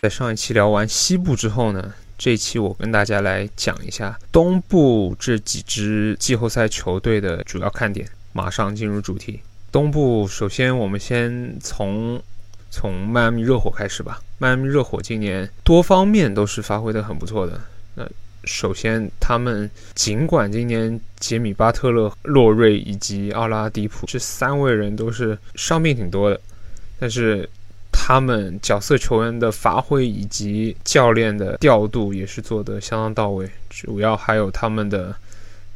在上一期聊完西部之后呢，这一期我跟大家来讲一下东部这几支季后赛球队的主要看点。马上进入主题。东部，首先我们先从从迈阿密热火开始吧。迈阿密热火今年多方面都是发挥的很不错的。那首先，他们尽管今年杰米巴特勒、洛瑞以及奥拉迪普这三位人都是伤病挺多的，但是他们角色球员的发挥以及教练的调度也是做得相当到位。主要还有他们的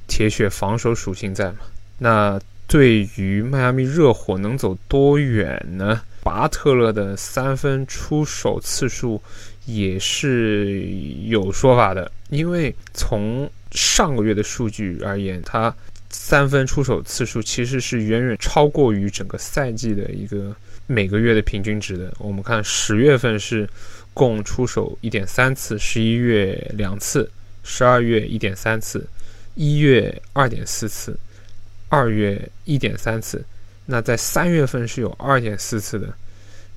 铁血防守属性在嘛。那对于迈阿密热火能走多远呢？巴特勒的三分出手次数也是有说法的，因为从上个月的数据而言，他三分出手次数其实是远远超过于整个赛季的一个每个月的平均值的。我们看十月份是共出手一点三次，十一月两次，十二月一点三次，一月二点四次。二月一点三次，那在三月份是有二点四次的。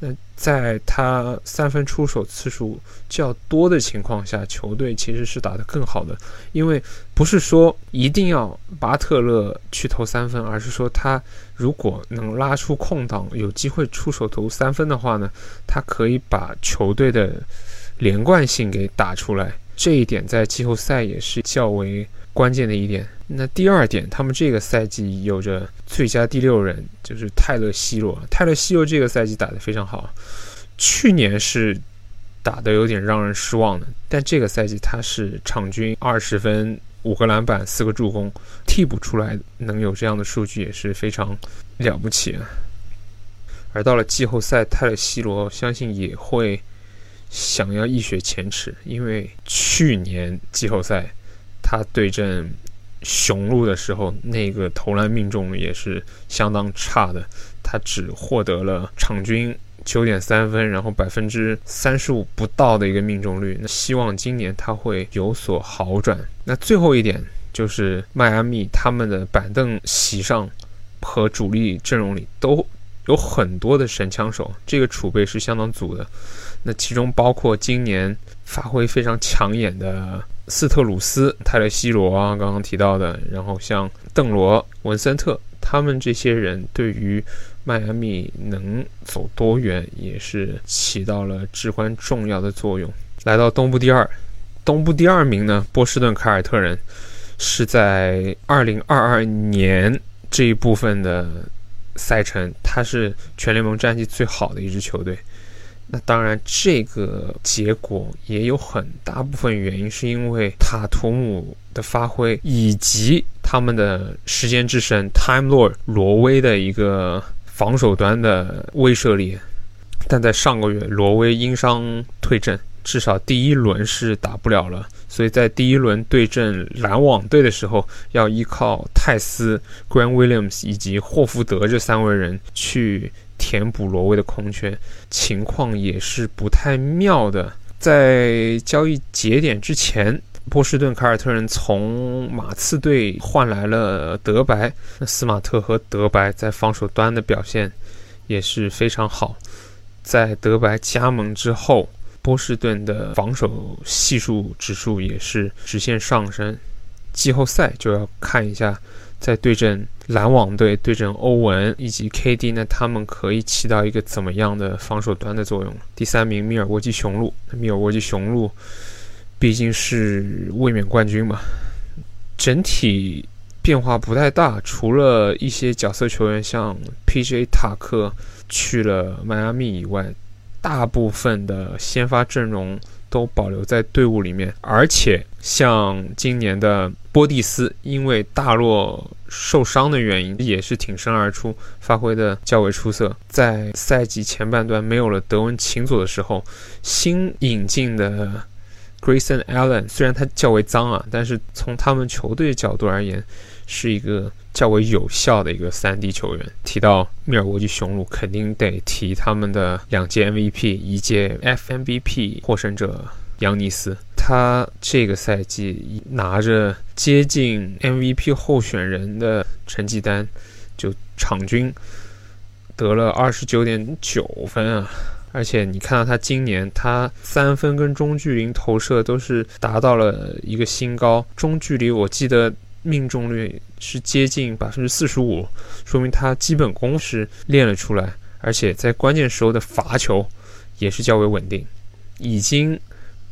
那在他三分出手次数较多的情况下，球队其实是打得更好的。因为不是说一定要巴特勒去投三分，而是说他如果能拉出空档，有机会出手投三分的话呢，他可以把球队的连贯性给打出来。这一点在季后赛也是较为关键的一点。那第二点，他们这个赛季有着最佳第六人，就是泰勒·希罗。泰勒·希罗这个赛季打得非常好，去年是打得有点让人失望的，但这个赛季他是场均二十分、五个篮板、四个助攻，替补出来能有这样的数据也是非常了不起啊。而到了季后赛，泰勒·希罗相信也会想要一雪前耻，因为去年季后赛他对阵。雄鹿的时候，那个投篮命中率也是相当差的，他只获得了场均九点三分，然后百分之三十五不到的一个命中率。那希望今年他会有所好转。那最后一点就是迈阿密他们的板凳席上和主力阵容里都有很多的神枪手，这个储备是相当足的。那其中包括今年发挥非常抢眼的。斯特鲁斯、泰勒·西罗啊，刚刚提到的，然后像邓罗、文森特，他们这些人对于迈阿密能走多远，也是起到了至关重要的作用。来到东部第二，东部第二名呢，波士顿凯尔特人是在2022年这一部分的赛程，他是全联盟战绩最好的一支球队。那当然，这个结果也有很大部分原因，是因为塔图姆的发挥，以及他们的时间之神 Time Lord 罗威的一个防守端的威慑力。但在上个月，罗威因伤退阵，至少第一轮是打不了了。所以在第一轮对阵篮网队的时候，要依靠泰斯、Grant Williams 以及霍福德这三位人去。填补挪威的空缺情况也是不太妙的。在交易节点之前，波士顿凯尔特人从马刺队换来了德白，那斯马特和德白在防守端的表现也是非常好。在德白加盟之后，波士顿的防守系数指数也是直线上升。季后赛就要看一下。在对阵篮网队、对阵欧文以及 KD 呢，他们可以起到一个怎么样的防守端的作用？第三名，密尔沃基雄鹿。密尔沃基雄鹿毕竟是卫冕冠军嘛，整体变化不太大，除了一些角色球员像 PJ 塔克去了迈阿密以外，大部分的先发阵容。都保留在队伍里面，而且像今年的波蒂斯，因为大洛受伤的原因，也是挺身而出，发挥的较为出色。在赛季前半段没有了德文琴佐的时候，新引进的 Grayson Allen 虽然他较为脏啊，但是从他们球队的角度而言，是一个。较为有效的一个三 D 球员。提到密尔沃基雄鹿，肯定得提他们的两届 MVP、一届 FMVP 获胜者扬尼斯。他这个赛季拿着接近 MVP 候选人的成绩单，就场均得了二十九点九分啊！而且你看到他今年他三分跟中距离投射都是达到了一个新高，中距离我记得命中率是接近百分之四十五，说明他基本功是练了出来，而且在关键时候的罚球也是较为稳定，已经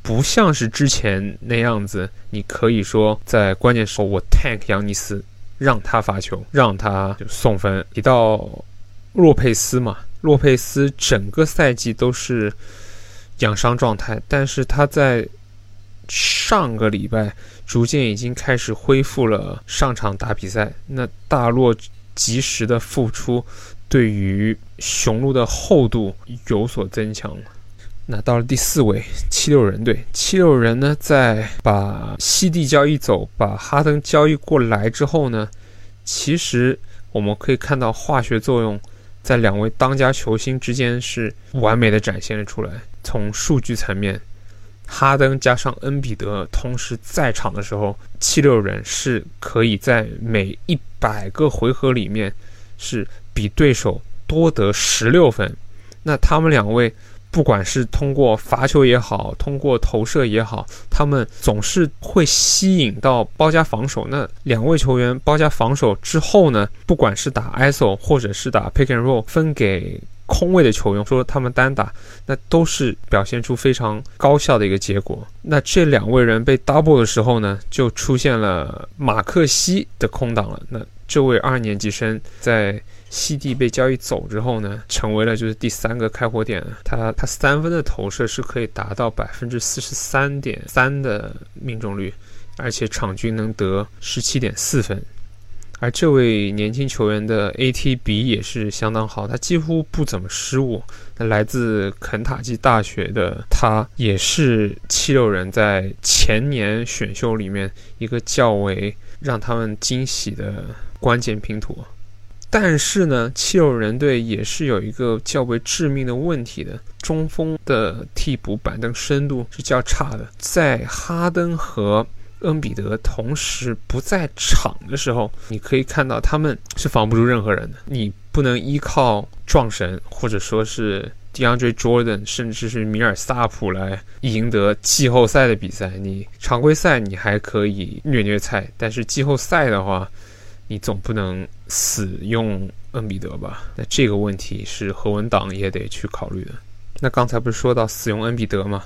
不像是之前那样子，你可以说在关键时候我 tank 杨尼斯。让他发球，让他就送分。提到洛佩斯嘛，洛佩斯整个赛季都是养伤状态，但是他在上个礼拜逐渐已经开始恢复了上场打比赛。那大洛及时的复出，对于雄鹿的厚度有所增强了。那到了第四位，七六人队。七六人呢，在把西蒂交易走，把哈登交易过来之后呢，其实我们可以看到化学作用在两位当家球星之间是完美的展现了出来。从数据层面，哈登加上恩比德同时在场的时候，七六人是可以在每一百个回合里面是比对手多得十六分。那他们两位。不管是通过罚球也好，通过投射也好，他们总是会吸引到包夹防守。那两位球员包夹防守之后呢？不管是打 ISO 或者是打 Pick and Roll，分给空位的球员，说他们单打，那都是表现出非常高效的一个结果。那这两位人被 double 的时候呢，就出现了马克西的空档了。那这位二年级生在。西蒂被交易走之后呢，成为了就是第三个开火点。他他三分的投射是可以达到百分之四十三点三的命中率，而且场均能得十七点四分。而这位年轻球员的 ATB 也是相当好，他几乎不怎么失误。那来自肯塔基大学的他，也是七六人在前年选秀里面一个较为让他们惊喜的关键拼图。但是呢，七六人队也是有一个较为致命的问题的，中锋的替补板凳深度是较差的。在哈登和恩比德同时不在场的时候，你可以看到他们是防不住任何人的。你不能依靠撞神或者说是 DeAndre Jordan，甚至是米尔萨普来赢得季后赛的比赛。你常规赛你还可以虐虐菜，但是季后赛的话。你总不能死用恩比德吧？那这个问题是何文党也得去考虑的。那刚才不是说到死用恩比德吗？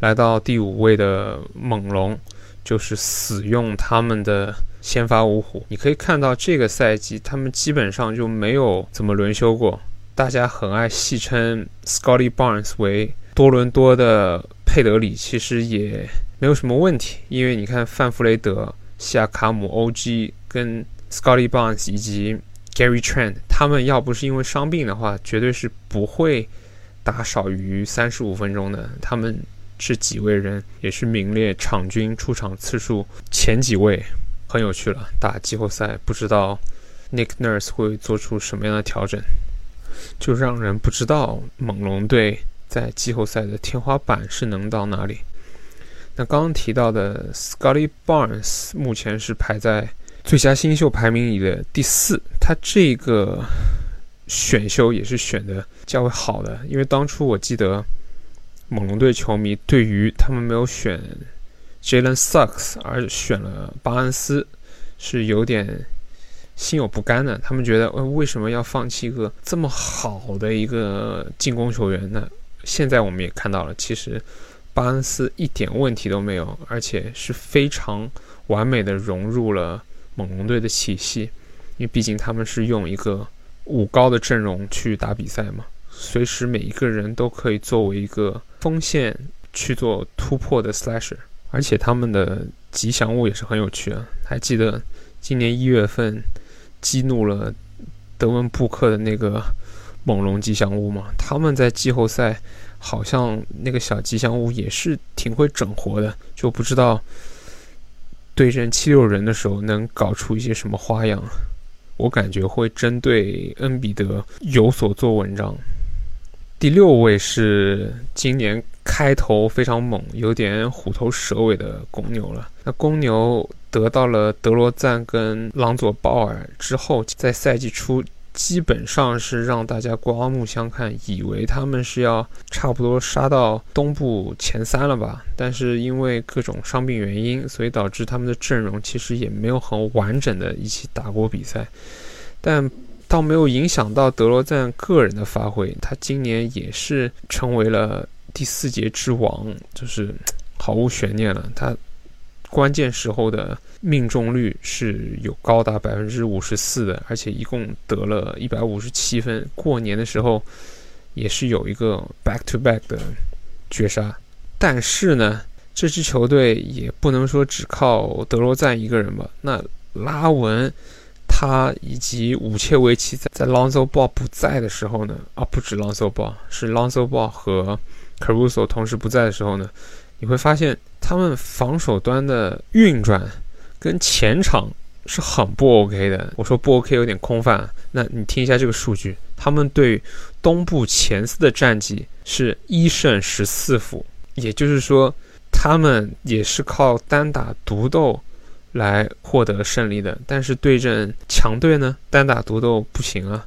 来到第五位的猛龙，就是死用他们的先发五虎。你可以看到这个赛季他们基本上就没有怎么轮休过。大家很爱戏称 Scotty Barnes 为多伦多的佩德里，其实也没有什么问题，因为你看范弗雷德、西亚卡姆、OG 跟 Scotty Barnes 以及 Gary Trent，他们要不是因为伤病的话，绝对是不会打少于三十五分钟的。他们这几位人也是名列场均出场次数前几位，很有趣了。打季后赛，不知道 Nick Nurse 会做出什么样的调整，就让人不知道猛龙队在季后赛的天花板是能到哪里。那刚刚提到的 Scotty Barnes 目前是排在。最佳新秀排名里的第四，他这个选秀也是选的较为好的，因为当初我记得猛龙队球迷对于他们没有选 Jalen Sucks 而选了巴恩斯是有点心有不甘的，他们觉得呃为什么要放弃一个这么好的一个进攻球员呢？现在我们也看到了，其实巴恩斯一点问题都没有，而且是非常完美的融入了。猛龙队的体系，因为毕竟他们是用一个五高的阵容去打比赛嘛，随时每一个人都可以作为一个锋线去做突破的 slasher，而且他们的吉祥物也是很有趣啊。还记得今年一月份激怒了德文布克的那个猛龙吉祥物吗？他们在季后赛好像那个小吉祥物也是挺会整活的，就不知道。对阵七六人的时候，能搞出一些什么花样？我感觉会针对恩比德有所做文章。第六位是今年开头非常猛，有点虎头蛇尾的公牛了。那公牛得到了德罗赞跟朗佐鲍尔之后，在赛季初基本上是让大家刮目相看，以为他们是要差不多杀到东部前三了吧？但是因为各种伤病原因，所以导致他们的阵容其实也没有很完整的一起打过比赛。但倒没有影响到德罗赞个人的发挥，他今年也是成为了第四节之王，就是毫无悬念了。他。关键时候的命中率是有高达百分之五十四的，而且一共得了一百五十七分。过年的时候也是有一个 back to back 的绝杀。但是呢，这支球队也不能说只靠德罗赞一个人吧？那拉文他以及武切维奇在在 Lonzo Ball 不在的时候呢？啊，不止 Lonzo Ball，是 Lonzo Ball 和 Caruso 同时不在的时候呢？你会发现。他们防守端的运转跟前场是很不 OK 的。我说不 OK 有点空泛，那你听一下这个数据：他们对东部前四的战绩是一胜十四负，也就是说，他们也是靠单打独斗来获得胜利的。但是对阵强队呢，单打独斗不行啊，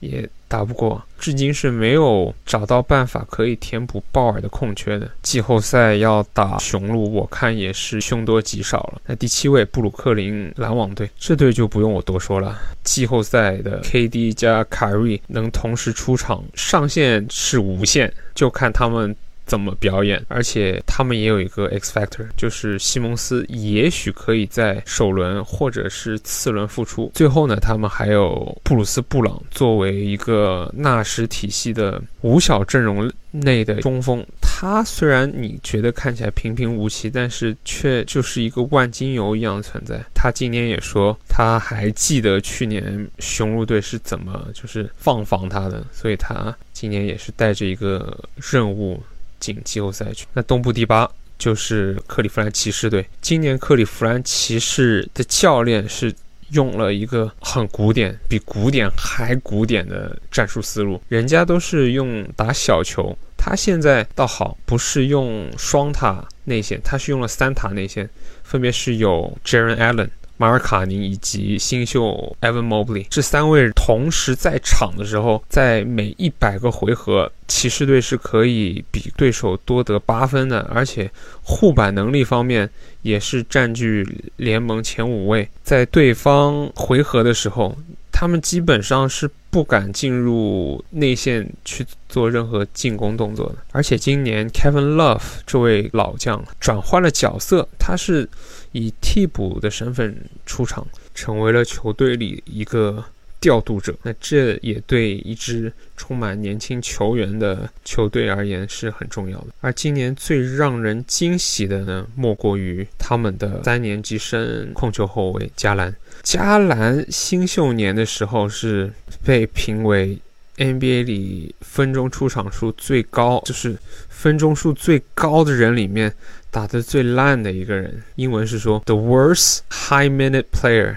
也。打不过，至今是没有找到办法可以填补鲍尔的空缺的。季后赛要打雄鹿，我看也是凶多吉少了。那第七位布鲁克林篮网队，这队就不用我多说了。季后赛的 KD 加凯瑞能同时出场，上限是无限，就看他们。怎么表演？而且他们也有一个 X factor，就是西蒙斯也许可以在首轮或者是次轮复出。最后呢，他们还有布鲁斯布朗作为一个纳什体系的五小阵容内的中锋。他虽然你觉得看起来平平无奇，但是却就是一个万金油一样的存在。他今年也说，他还记得去年雄鹿队是怎么就是放防他的，所以他今年也是带着一个任务。进季后赛去。那东部第八就是克利夫兰骑士队。今年克利夫兰骑士的教练是用了一个很古典、比古典还古典的战术思路。人家都是用打小球，他现在倒好，不是用双塔内线，他是用了三塔内线，分别是有 Jaren Allen。马尔卡宁以及新秀 Evan Mobley 这三位同时在场的时候，在每一百个回合，骑士队是可以比对手多得八分的，而且护板能力方面也是占据联盟前五位。在对方回合的时候，他们基本上是不敢进入内线去做任何进攻动作的。而且今年 Kevin Love 这位老将转换了角色，他是。以替补的身份出场，成为了球队里一个调度者。那这也对一支充满年轻球员的球队而言是很重要的。而今年最让人惊喜的呢，莫过于他们的三年级生控球后卫加兰。加兰新秀年的时候是被评为 NBA 里分钟出场数最高，就是分钟数最高的人里面。打的最烂的一个人，英文是说 the worst high minute player。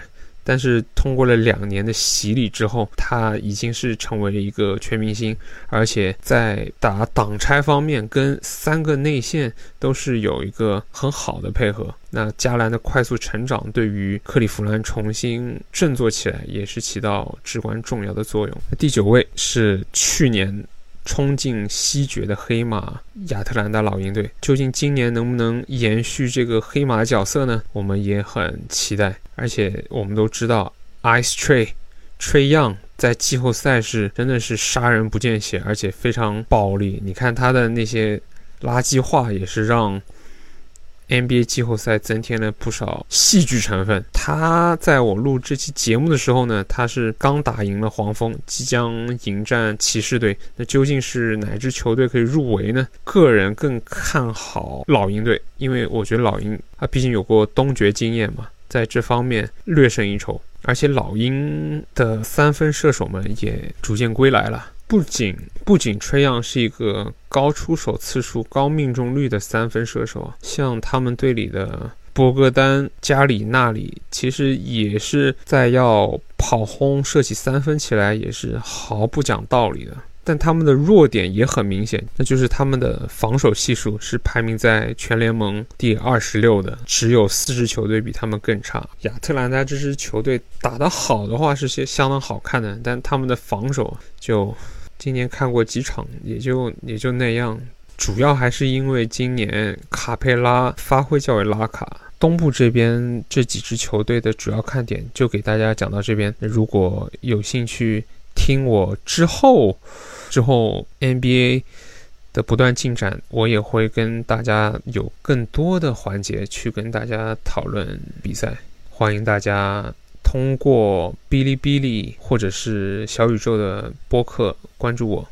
但是通过了两年的洗礼之后，他已经是成为了一个全明星，而且在打挡拆方面跟三个内线都是有一个很好的配合。那加兰的快速成长对于克利夫兰重新振作起来也是起到至关重要的作用。第九位是去年。冲进西决的黑马亚特兰大老鹰队，究竟今年能不能延续这个黑马的角色呢？我们也很期待。而且我们都知道，Ice Tray Tray Young 在季后赛是真的是杀人不见血，而且非常暴力。你看他的那些垃圾话，也是让。NBA 季后赛增添了不少戏剧成分。他在我录这期节目的时候呢，他是刚打赢了黄蜂，即将迎战骑士队。那究竟是哪支球队可以入围呢？个人更看好老鹰队，因为我觉得老鹰他毕竟有过东决经验嘛，在这方面略胜一筹。而且老鹰的三分射手们也逐渐归来了。不仅不仅吹样是一个高出手次数、高命中率的三分射手，像他们队里的博格丹、加里纳里，其实也是在要跑轰、射起三分起来也是毫不讲道理的。但他们的弱点也很明显，那就是他们的防守系数是排名在全联盟第二十六的，只有四支球队比他们更差。亚特兰大这支球队打得好的话是些相当好看的，但他们的防守就今年看过几场，也就也就那样。主要还是因为今年卡佩拉发挥较为拉卡。东部这边这几支球队的主要看点就给大家讲到这边。如果有兴趣听我之后之后 NBA 的不断进展，我也会跟大家有更多的环节去跟大家讨论比赛。欢迎大家通过哔哩哔哩或者是小宇宙的播客关注我。